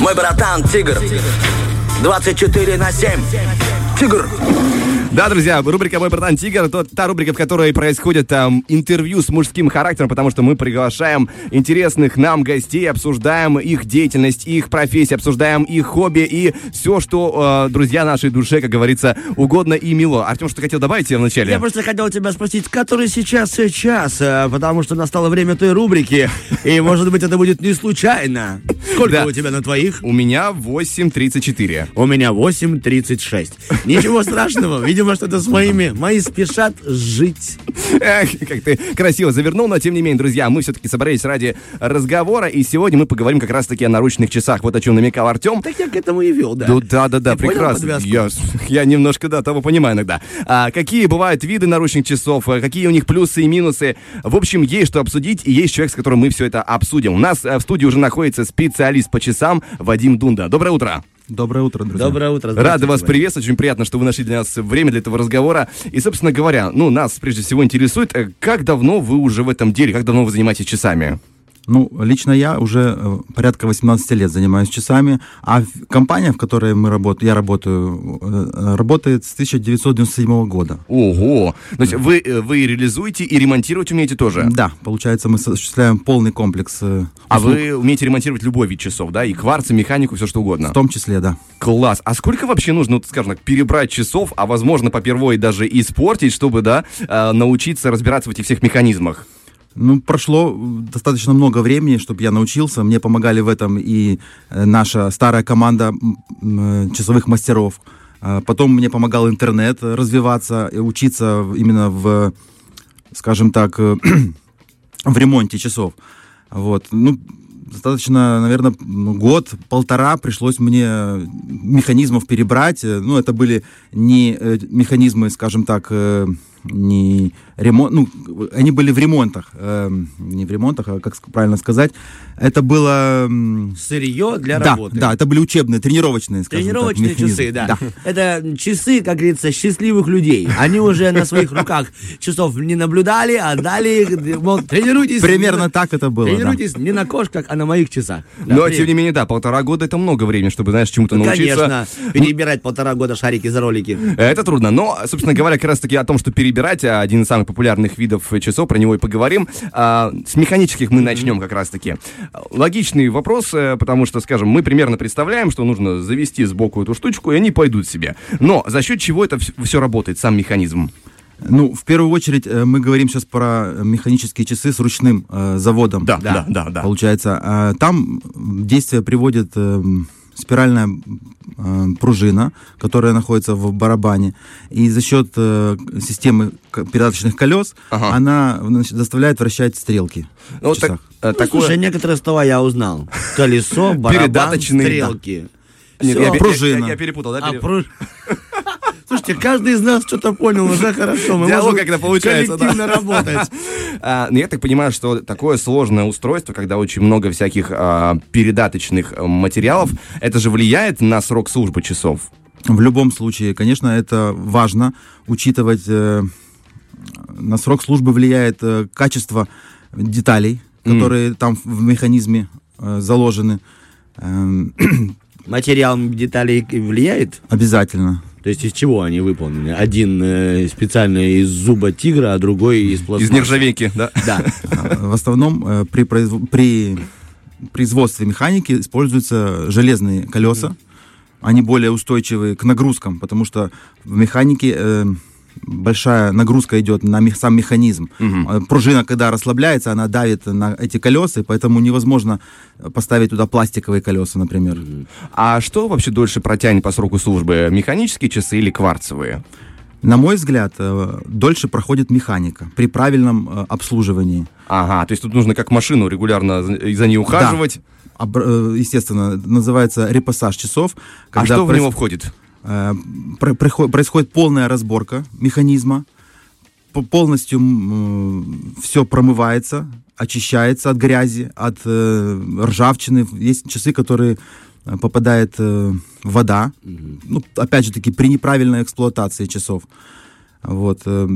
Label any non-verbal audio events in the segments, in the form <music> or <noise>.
Мой братан Тигр. 24 на 7. Тигр. Да, друзья, рубрика «Мой братан Тигр» та рубрика, в которой происходит там интервью с мужским характером, потому что мы приглашаем интересных нам гостей, обсуждаем их деятельность, их профессию, обсуждаем их хобби и все, что, э, друзья, нашей душе, как говорится, угодно и мило. Артем, что хотел добавить в начале? Я просто хотел тебя спросить, который сейчас час, э, потому что настало время той рубрики, и, может быть, это будет не случайно. Сколько Да. у тебя на твоих? У меня 8.34. У меня 8.36. Ничего страшного, видимо, что-то с моими. Мои спешат жить. Эх, как ты красиво завернул, но тем не менее, друзья, мы все-таки собрались ради разговора, и сегодня мы поговорим как раз-таки о наручных часах. Вот о чем намекал Артем. Так я к этому и вел, да. Да, да, да, Ты прекрасно. Я, я немножко, да, того понимаю иногда. А, какие бывают виды наручных часов, а, какие у них плюсы и минусы. В общем, есть что обсудить, и есть человек, с которым мы все это обсудим. У нас э, в студии уже находится специалист по часам Вадим Дунда. Доброе утро. Доброе утро, друзья. Доброе утро. Рады вас приветствовать. Очень приятно, что вы нашли для нас время для этого разговора. И, собственно говоря, ну, нас прежде всего интересует, э, как давно вы уже в этом деле, как давно вы занимаетесь часами? Ну, лично я уже э, порядка 18 лет занимаюсь часами, а компания, в которой мы работаем, я работаю, э, э, работает с 1997 года. Ого! То есть вы, вы реализуете и ремонтировать умеете тоже? Да, получается, мы осуществляем полный комплекс А услуг, вы умеете ремонтировать любой вид часов, да? И кварц, и механику, все что угодно. в том числе, да. Класс. А сколько вообще нужно, вот, скажем так, перебрать часов, а возможно, попервой даже испортить, чтобы, да, научиться разбираться в этих всех механизмах? Ну, прошло э, достаточно много времени, чтобы я научился. Мне помогали в этом и э, наша старая команда э, часовых мастеров. А Потом мне помогал интернет э, развиваться, и учиться в- именно в, скажем так, э, <clears throat> в ремонте часов. Вот. Ну, достаточно, наверное, год, полтора пришлось мне механизмов перебрать. Э, Ну, это были не э, механизмы, скажем так, э, не ремонт, ну, они были в ремонтах, э, не в ремонтах, а как правильно сказать, это было... Сырье для да, работы. да, это были учебные, тренировочные, скажем Тренировочные так, механизмы. часы, да. Это часы, как говорится, счастливых людей. Они уже на своих руках часов не наблюдали, а дали их, мол, тренируйтесь. Примерно так это было, да. Тренируйтесь не на кошках, а на моих часах. Да, Но, тем не менее, да, полтора года это много времени, чтобы, знаешь, чему-то Ну, научиться. Конечно, перебирать полтора года шарики за ролики. Это трудно, но, собственно говоря, как раз таки о том, что перебирать, а, один из самых популярных видов часов, про него и поговорим. А, С механических мы начнем как раз таки. Логичный вопрос, э, потому что, скажем, мы примерно представляем, что нужно завести сбоку эту штучку, и они пойдут себе. Но за счет чего это все работает, сам механизм? Ну, в первую очередь, э, мы говорим сейчас про механические часы с ручным э, заводом. Да, да, да, да. Получается, а, там действие приводит э, спиральная э, пружина, которая находится в барабане, и за счет э, системы передаточных колес Ага. она значит, заставляет вращать стрелки. Ну, в вот так- часах. э, Ну, такое- Слушай, некоторые слова я узнал. Колесо, <laughs> барабан, стрелки. Нет, Всё. я, я- пружина. я- я перепутал, да? А, пере- пру- <laughs> Слушайте, каждый из нас что-то понял, уже <laughs> хорошо. Мы Диалог можем как-то получается, да. коллективно работать. <laughs> А, ну, я так понимаю, что такое сложное устройство, когда очень много всяких а, передаточных а, материалов, это же влияет на срок службы часов. В любом случае, конечно, это важно учитывать. э, на срок службы влияет э, качество деталей, которые там в механизме э, заложены. Эм, <clears throat> Материал деталей влияет? обязательно. То есть из чего они выполнены? Один э, специально из зуба тигра, а другой из пластмассы. Из нержавейки, да? Да. А, В основном э, при, при производстве механики используются железные колеса. Они более устойчивы к нагрузкам, потому что в механике э, большая нагрузка идет на мех- сам механизм. Э, Пружина, когда расслабляется, она давит на эти колеса, и поэтому невозможно поставить туда пластиковые колеса, например. А что вообще дольше протянет по сроку службы? Механические часы или кварцевые? На мой взгляд, э, дольше проходит механика при правильном э, обслуживании. Ага, то есть тут нужно как машину регулярно за ней ухаживать. Э, естественно, называется репассаж часов. А что в проис- него входит? Э, происходит полная разборка механизма, полностью все промывается, очищается от грязи, от э, ржавчины. Есть часы, которые э, попадает э, вода, ну, опять же таки, при неправильной эксплуатации часов. Вот. э,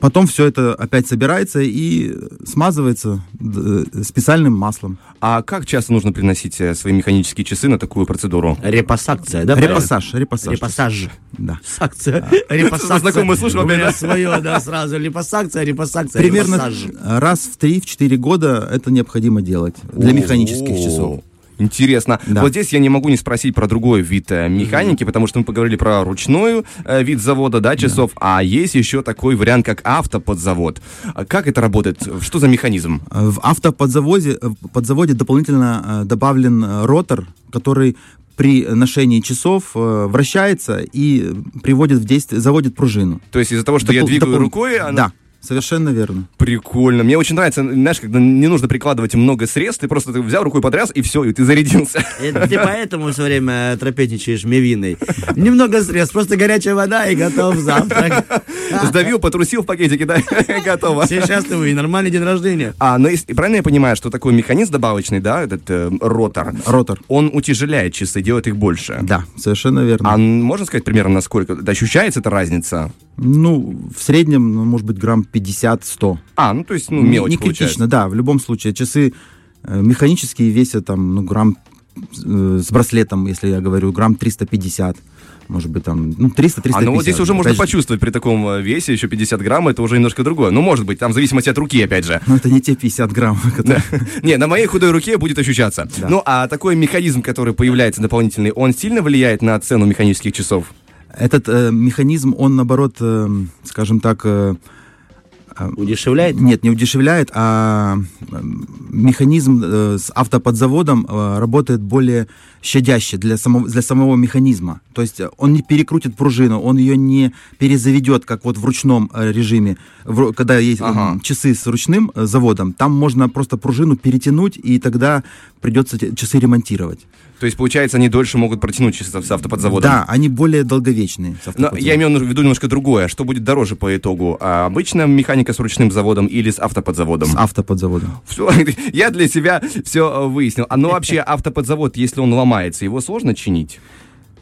Потом все это опять собирается и смазывается э, специальным маслом. А как часто нужно приносить э, свои механические часы на такую процедуру? Репассакция, да? правильно? Репассаж, репассаж. Репассаж. Да. Сакция. <laughs> Репассакция. Знакомое слово У меня свое, да, сразу. Репассакция, репассакция, Примерно репассаж. раз в 3-4 года это необходимо делать для механических часов. Интересно. Да. Вот здесь я не могу не спросить про другой вид э, механики, потому что мы поговорили про ручной э, вид завода, да, часов, а есть еще такой вариант, как автоподзавод. А Как это работает? Что за механизм? Э, В автоподзаводе э, подзаводе дополнительно добавлен ротор, который при ношении часов э, вращается и приводит в действие, заводит пружину. То есть из-за того, что я Допол- двигаю допол- рукой, она... Да, совершенно верно. Прикольно. Мне очень нравится, знаешь, когда не нужно прикладывать много средств, ты просто ты взял рукой потряс, и все, и ты зарядился. Это ты поэтому все время трапезничаешь мивиной. Немного средств, просто горячая вода и готов завтрак. Сдавил, потрусил в пакетике, да, готово. Все счастливы, и нормальный день рождения. А, но если, правильно я понимаю, что такой механизм добавочный, да, этот э, ротор, Ротор. он утяжеляет часы, делает их больше. Да, совершенно верно. А можно сказать примерно насколько? Ощущается эта разница? Ну, в среднем, ну, может быть, грамм 50-100. А, ну то есть, ну, Не- мелочь Не получается. критично, да, в любом случае. Часы э, механические весят там, ну, грамм э, с браслетом, если я говорю, грамм 350. Может быть, там, ну, 300-350. А ну вот здесь уже можно же, почувствовать при таком э, весе, еще 50 грамм, это уже немножко другое. Ну, может быть, там в зависимости от руки, опять же. Ну, это не те 50 грамм, <laughs> которые... Не, на моей худой руке будет ощущаться. Ну, а такой механизм, который появляется дополнительный, он сильно влияет на цену механических часов? Этот э, механизм, он, наоборот, э, скажем так, э, Удешевляет? нет, не удешевляет, а механизм э, с автоподзаводом э, работает более щадяще для самого, для самого механизма. То есть э, он не перекрутит пружину, он ее не перезаведет, как вот в ручном э, режиме, в когда есть м, Ага. часы с ручным э, заводом, там можно просто пружину перетянуть, и тогда придется часы ремонтировать. То есть, получается, они дольше могут протянуть часы с автоподзаводом? Да, они более долговечные. Но я имею в виду немножко другое. Что будет дороже по итогу? А обычная механика с ручным заводом или с автоподзаводом? С автоподзаводом. Всё, <laughs> я для себя все выяснил. А ну вообще автоподзавод, если он ломается, его сложно чинить?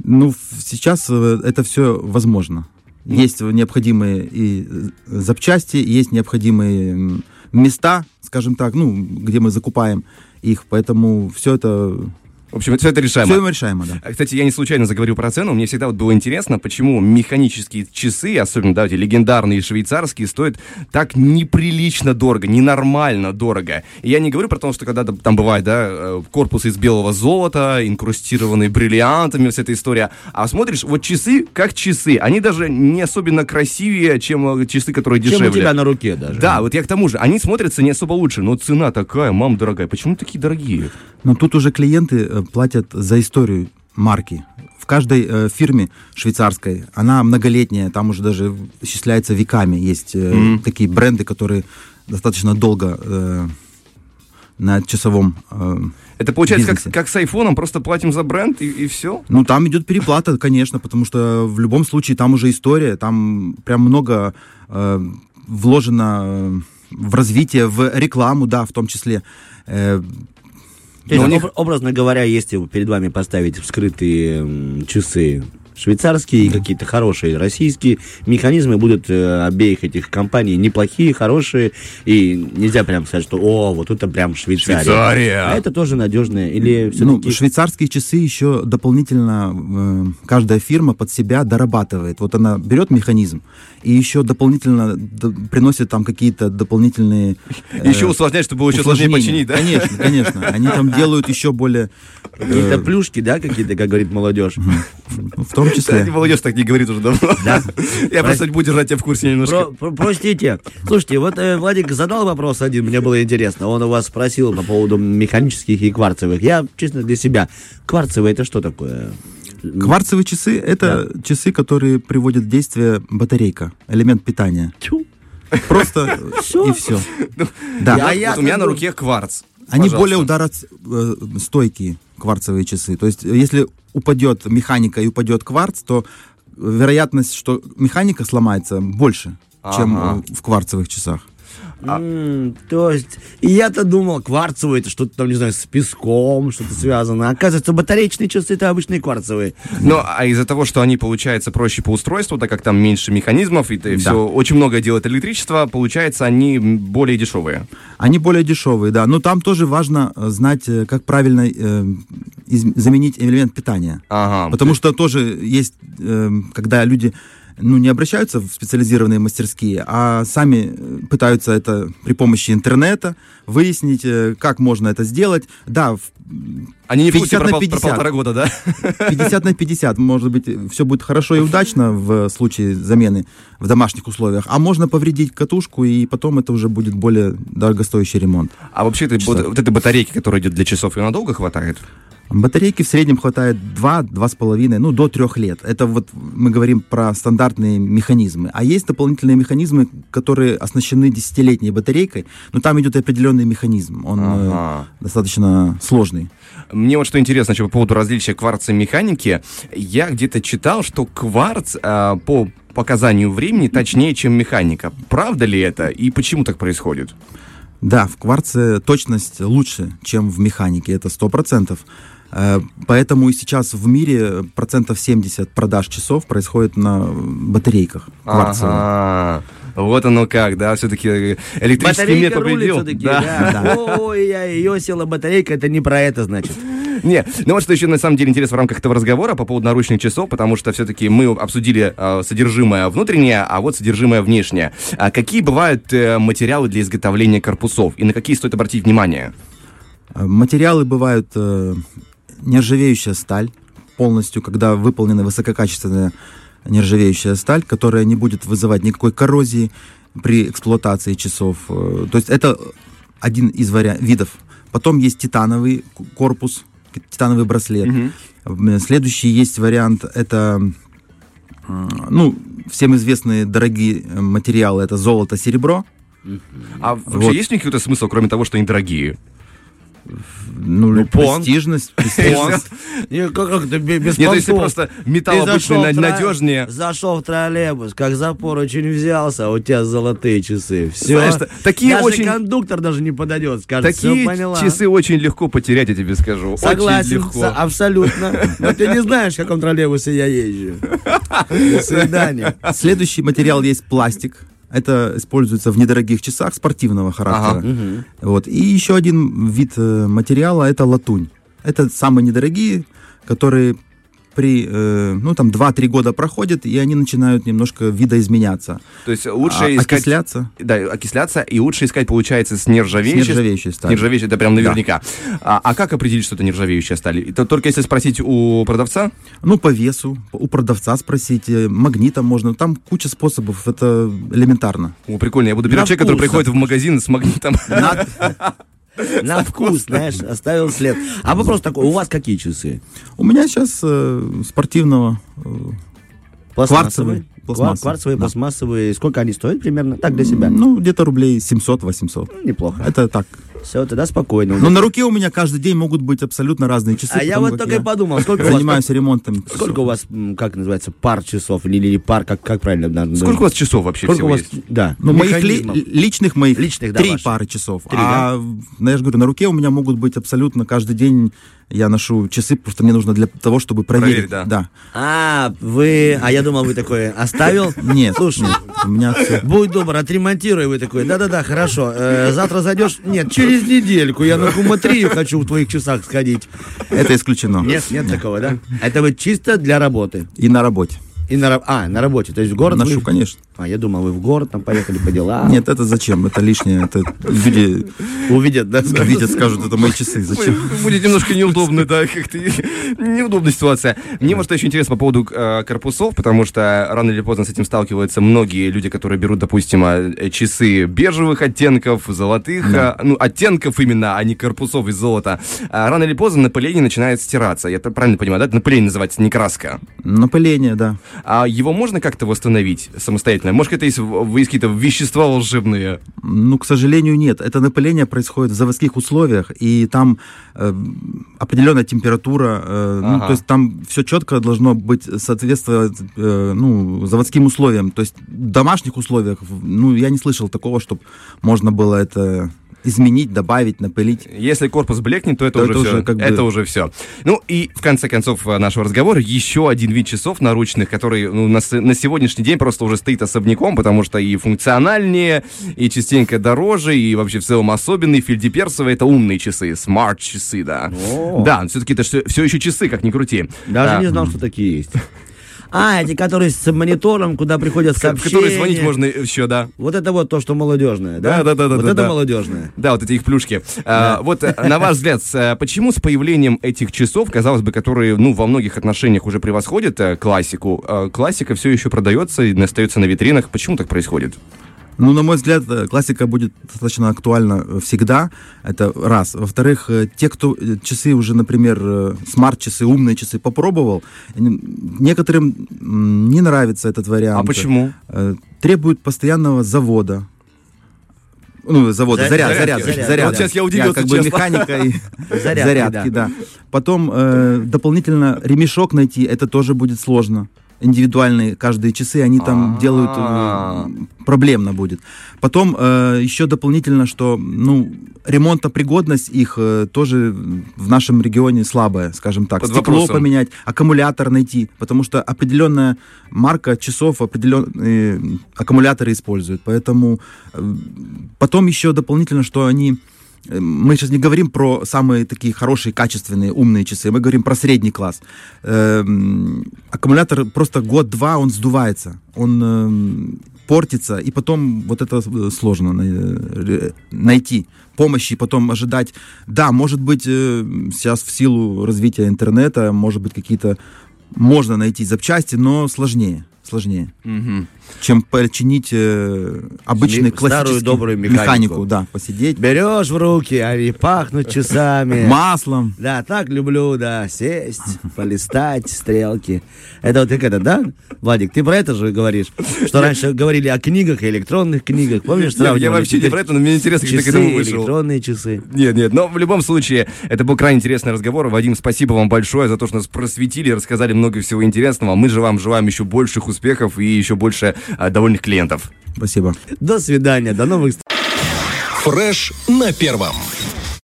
Ну, сейчас э, это все возможно. Есть необходимые и э, запчасти, есть необходимые места, скажем так, ну, где мы закупаем их, поэтому все это, В общем, все это решаемо. все решаемо, да. А, Кстати, я не случайно заговорил про цену. Мне всегда вот было интересно, почему механические часы, особенно да, эти легендарные швейцарские, стоят так неприлично дорого, ненормально дорого. И я не говорю про то, что когда там бывает, да, э, корпус из белого золота, инкрустированный бриллиантами, вся эта история. А смотришь, вот часы как часы. Они даже не особенно красивее, чем э, часы, которые Чем дешевле. у тебя на руке даже. Да, вот я к тому же. Они смотрятся не особо лучше, но цена такая, мам дорогая. Почему такие дорогие? Но тут уже клиенты э, платят за историю марки. В каждой э, фирме швейцарской, она многолетняя, там уже даже исчисляется веками. Есть э, такие бренды, которые достаточно долго э, на часовом э, Это получается как, бизнесе. как с айфоном, просто платим за бренд и, и все? Ну, там идет переплата, конечно, потому что в любом случае там уже история, там прям много э, вложено э, в развитие, в рекламу, да, в том числе. Э, То есть, них- об- образно говоря, если перед вами поставить вскрытые часы швейцарские и какие-то хорошие российские, механизмы будут э, обеих этих компаний неплохие, хорошие, и нельзя прям сказать, что о, вот это прям Швейцария. Швейцария. А это тоже надежное. Или ну, швейцарские часы еще дополнительно э, каждая фирма под себя дорабатывает. Вот она берет механизм и еще дополнительно д- приносит там какие-то дополнительные... э, Еще усложнять, чтобы было еще сложнее починить, да? Конечно, конечно. Они там делают еще более... Какие-то э, плюшки, да, какие-то, как говорит молодежь. в том числе... Кстати, молодежь так не говорит уже давно. Да? Я просто буду держать тебя в курсе немножко. Про- про- простите. Слушайте, вот э, Владик задал вопрос один, мне было интересно. Он у вас спросил по поводу механических и кварцевых. Я, честно, для себя. Кварцевые это что такое? Кварцевые часы — это часы, которые приводят в действие батарейка, элемент питания. Тьфу. Просто и все. Я- Да. У меня на руке кварц. Они более ударостойкие, кварцевые часы. То есть, если упадет механика и упадет кварц, то вероятность, что механика сломается, больше, чем Ага. э, в кварцевых часах. М, То есть, и я-то думал, кварцевые, это что-то там, не знаю, с песком, что-то связано. Оказывается, батареечные часы это обычные кварцевые. Ну, а из-за того, что они, получается, проще по устройству, так как там меньше механизмов, и все очень много делает электричество, получается, они более дешевые. Они более дешевые, да. Но там тоже важно э, знать, э, как правильно э, из- заменить элемент питания. Ага. Потому что тоже есть, э, когда люди ну, не обращаются в специализированные мастерские, а сами э, пытаются это при помощи интернета выяснить, э, как можно это сделать. Да, в- Они не в курсе 50 про, на пол- про 50. полтора года, да? 50 на 50, может быть, все будет хорошо и удачно в случае замены в домашних условиях, а можно повредить катушку, и потом это уже будет более дорогостоящий ремонт. А вообще, это, вот, вот этой батарейки, которая идет для часов, ее надолго хватает? Батарейки в среднем хватает 2-2,5, ну, до 3 лет. Это вот мы говорим про стандартные механизмы. А есть дополнительные механизмы, которые оснащены десятилетней батарейкой, но там идет определенный механизм. Он э, Ага. достаточно сложный. Мне вот что интересно еще по поводу различия кварца и механики. Я где-то читал, что кварц а, по показанию времени точнее, чем механика. Правда ли это? И почему так происходит? Да, в кварце точность лучше, чем в механике, это 100%. Э, Поэтому и сейчас в мире процентов 70 продаж часов происходит на батарейках кварцевых. Ага. Вот оно как, да, все-таки электрический мир Батарейка рулит победил. все-таки, Да. да. Ой, я ее села батарейка, это не про это, значит. Не, ну вот что еще на самом деле интересно в рамках этого разговора по поводу наручных часов, потому что все-таки мы обсудили э, содержимое внутреннее, а вот содержимое внешнее. А какие бывают э, материалы для изготовления корпусов и на какие стоит обратить внимание? Э, Материалы бывают э, нержавеющая сталь, полностью, когда выполнена высококачественная нержавеющая сталь, которая не будет вызывать никакой коррозии при эксплуатации часов. Э, То есть это один из вариа- видов. Потом есть титановый корпус, титановый браслет. М, Следующий есть вариант, это м, ну, всем известные дорогие э, материалы, это золото, серебро. А вообще Вот. есть у них какой-то смысл, кроме того, что они дорогие? Ну, понт. престижность, <laughs> престижность. Не, как, как бе- без Нет, ну если понтов? просто металл обычный надежнее. Зашел в троллейбус, как за поручень взялся, а у тебя золотые часы. Все. Знаешь, та- такие даже очень- кондуктор даже не подойдет, скажет, Такие часы очень легко потерять, я тебе скажу. Очень Согласен, легко. абсолютно. Но ты не знаешь, в каком троллейбусе я езжу. До свидания. Следующий материал есть пластик. Это используется в недорогих часах спортивного характера. Вот. И еще один вид э, материала это латунь. Это самые недорогие, которые при, э, ну, там, 2-3 года проходят, и они начинают немножко видоизменяться. То есть лучше А, искать... окисляться. Да, окисляться, и лучше искать, получается, с нержавеющей... С нержавеющей стали. Нержавеющей, это прям наверняка. А, а как определить, что это нержавеющая сталь? Это только если спросить у продавца? Ну, по весу, у продавца спросите, магнитом можно. Там куча способов, это элементарно. О, прикольно, я буду первый человек, который приходит в магазин с магнитом. <laughs> <laughs> На вкус, знаешь, оставил след. А вопрос такой, у вас какие часы? У меня сейчас э, спортивного э, Пластмассовые? Пластмассовые, Ква- Кварцевые, да. пластмассовые. Сколько они стоят примерно? Так, для себя? Ну, где-то рублей 700-800. Ну, Неплохо. Это так. Все, тогда спокойно. Но на руке у меня каждый день могут быть абсолютно разные часы. А я вот только и подумал, сколько у вас занимаюсь ремонтом. Сколько у вас, как называется, пар часов или, или пар, как, как правильно? наверное, Сколько у вас часов вообще Сколько всего у вас, да, Ну, моих личных моих Личных, да, три пары часов. А, ну, я же говорю, на руке у меня могут быть абсолютно каждый день я ношу часы, потому что мне нужно для того, чтобы проверить. Проверить, да. А, вы, а я думал, вы такой оставил? Нет, Слушай, нет, у меня все. Будь добр, отремонтируй, вы такой, да-да-да, хорошо, э, завтра зайдешь, нет, через недельку, я на куматрию хочу в твоих часах сходить. Это исключено. Нет, нет такого, да? Это вы чисто для работы. И на работе. И на, раб- а, на работе, то есть в город Ношу, вы- конечно. А, я думал, вы в город там поехали по делам. Нет, это зачем? Это лишнее. Это люди Увидят, да? видят, скажут, это мои часы. Зачем? Будет немножко неудобно, да, как-то неудобная ситуация. Мне вот что еще интересно по поводу э, корпусов, потому что рано или поздно с этим сталкиваются многие люди, которые берут, допустим, э, часы бежевых оттенков, золотых, э, ну, оттенков именно, а не корпусов из золота. А рано или поздно напыление начинает стираться. Я правильно понимаю, да? Это напыление называется, не краска. Напыление, да. А его можно как-то восстановить самостоятельно? Действительно. Может, это есть, есть какие-то вещества волшебные? Ну, к сожалению, нет. Это напыление происходит в заводских условиях, и там э, определенная температура, э, ну, Ага. то есть там все четко должно быть соответствовать э, ну, заводским условиям. То есть в домашних условиях, ну, я не слышал такого, чтобы можно было это изменить, добавить, напылить. Если корпус блекнет, то это, То уже, это все. уже как бы- Это уже все. Ну и в конце концов э, нашего разговора еще один вид часов наручных, который ну, на, на сегодняшний день просто уже стоит особняком, потому что и функциональнее, и частенько дороже, и вообще в целом особенный. Фельдеперсовые это умные часы, смарт-часы, да. О. Да, все-таки это все, еще часы, как ни крути. Даже А, не знал, что такие есть. А, эти, которые с монитором, куда приходят сообщения. которые звонить можно еще, да. Вот это вот то, что молодежное, да? Да, да, да, да, Вот да, это да. молодежное. Да, вот эти их плюшки. А, вот э, на ваш взгляд, э, почему с появлением этих часов, казалось бы, которые, ну, во многих отношениях уже превосходят э, классику, классика все еще продается и остается на витринах. Почему так происходит? Ну, на мой взгляд, э, классика будет достаточно актуальна э, всегда. Это раз. Во-вторых, э, те, кто часы уже, например, смарт-часы, умные часы попробовал, некоторым не нравится этот вариант. А почему? Требует постоянного завода. Ну, завода, За- заряд, зарядки, заряд, зарядки, заряд. Вот сейчас я удивился, как бы честно. механикой <laughs> Зарядки, зарядки, да. да. Потом э, дополнительно ремешок найти, это тоже будет сложно. Индивидуальные каждые часы, они там А. делают э, проблемно будет. Потом э, еще дополнительно, что ну ремонтопригодность их э, тоже в нашем регионе слабая, скажем так. Под Стекло вопросом. поменять, аккумулятор найти, потому что определенная марка часов определенные аккумуляторы используют, поэтому э, потом еще дополнительно, что они э, мы сейчас не говорим про самые такие хорошие, качественные, умные часы, мы говорим про средний класс. Эм, Аккумулятор просто год-два, он сдувается, он эм, портится, и потом вот это э, сложно э, найти помощи, потом ожидать. Да, может быть, э, сейчас в силу развития интернета, может быть, какие-то можно найти запчасти, но сложнее, сложнее, чем починить э, обычный Ми- старую классический добрую механику. да, посидеть Берешь в руки, они пахнут часами. <laughs> маслом. Да, так люблю, да, сесть, полистать стрелки. Это вот как это, да, Владик, ты про это же говоришь? Что раньше говорили о книгах, электронных книгах, помнишь? Я, я вообще не про это, но мне интересно, как ты к этому вышел. электронные часы. Нет, нет, но в любом случае, это был крайне интересный разговор. Вадим, спасибо вам большое за то, что нас просветили, рассказали много всего интересного. Мы же вам желаем еще больших успехов и еще больше а, довольных клиентов. Спасибо. До свидания, до новых встреч. Фреш на первом.